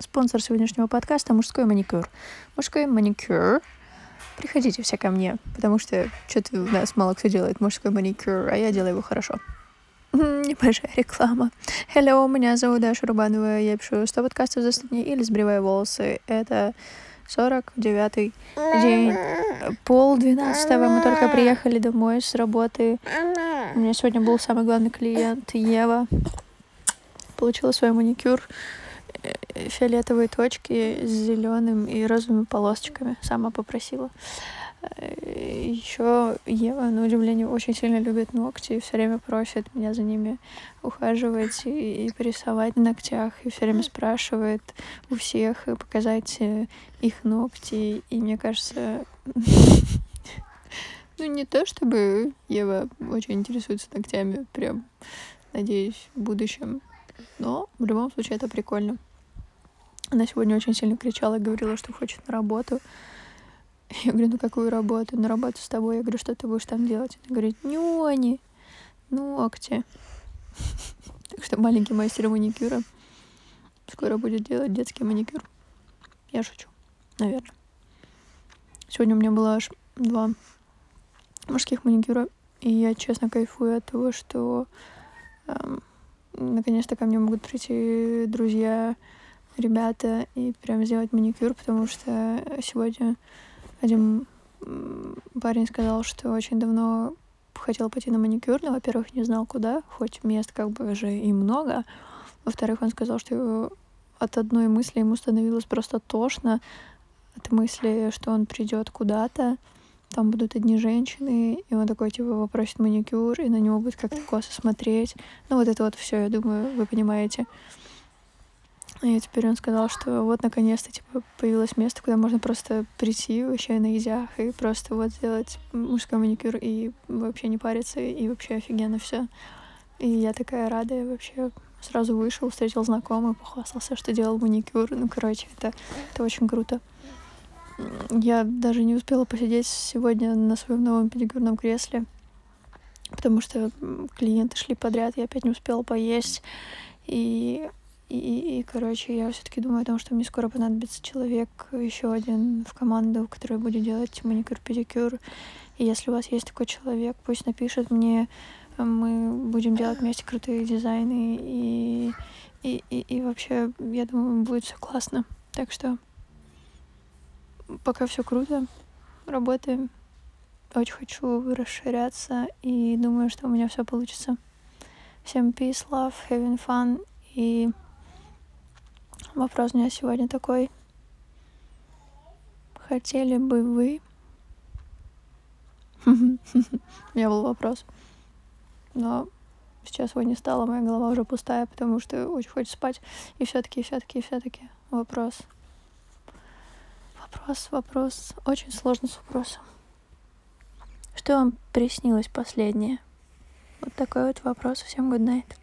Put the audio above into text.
Спонсор сегодняшнего подкаста — мужской маникюр. Мужской маникюр. Приходите все ко мне, потому что что-то у нас мало кто делает мужской маникюр, а я делаю его хорошо. Небольшая реклама. Hello, меня зовут Даша Рубанова. Я пишу 100 подкастов за 100 дней или сбриваю волосы. Это 49-й день. Пол двенадцатого. Мы только приехали домой с работы. У меня сегодня был самый главный клиент Ева. Получила свой маникюр фиолетовые точки с зеленым и розовыми полосочками. Сама попросила. Еще Ева, на удивление, очень сильно любит ногти и все время просит меня за ними ухаживать и, и порисовать на ногтях, и все время спрашивает у всех показать э, их ногти. И мне кажется, ну не то чтобы Ева очень интересуется ногтями, прям, надеюсь, в будущем. Но в любом случае это прикольно. Она сегодня очень сильно кричала и говорила, что хочет на работу. Я говорю, ну какую работу? На работу с тобой. Я говорю, что ты будешь там делать? Она говорит, нюни, ногти. Так что маленький мастер маникюра скоро будет делать детский маникюр. Я шучу, наверное. Сегодня у меня было аж два мужских маникюра, и я честно кайфую от того, что эм, наконец-то ко мне могут прийти друзья, ребята и прям сделать маникюр, потому что сегодня один парень сказал, что очень давно хотел пойти на маникюр, но, во-первых, не знал куда, хоть мест как бы уже и много. Во-вторых, он сказал, что от одной мысли ему становилось просто тошно, от мысли, что он придет куда-то, там будут одни женщины, и он такой, типа, попросит маникюр, и на него будет как-то косо смотреть. Ну, вот это вот все, я думаю, вы понимаете. И теперь он сказал, что вот наконец-то типа появилось место, куда можно просто прийти вообще на изях и просто вот сделать мужской маникюр и вообще не париться, и вообще офигенно все. И я такая рада, я вообще сразу вышел, встретил знакомых, похвастался, что делал маникюр. Ну, короче, это, это очень круто. Я даже не успела посидеть сегодня на своем новом педикюрном кресле, потому что клиенты шли подряд, я опять не успела поесть. И и, и, и короче, я все-таки думаю о том, что мне скоро понадобится человек, еще один в команду, который будет делать маникюр, педикюр. И если у вас есть такой человек, пусть напишет мне, мы будем делать вместе крутые дизайны. И, и, и, и вообще, я думаю, будет все классно. Так что пока все круто, работаем. Очень хочу расширяться и думаю, что у меня все получится. Всем peace, love, having fun и Вопрос у меня сегодня такой. Хотели бы вы... У меня был вопрос. Но сейчас его не стало, моя голова уже пустая, потому что очень хочется спать. И все-таки, все-таки, все-таки вопрос. Вопрос, вопрос. Очень сложно с вопросом. Что вам приснилось последнее? Вот такой вот вопрос. Всем good night.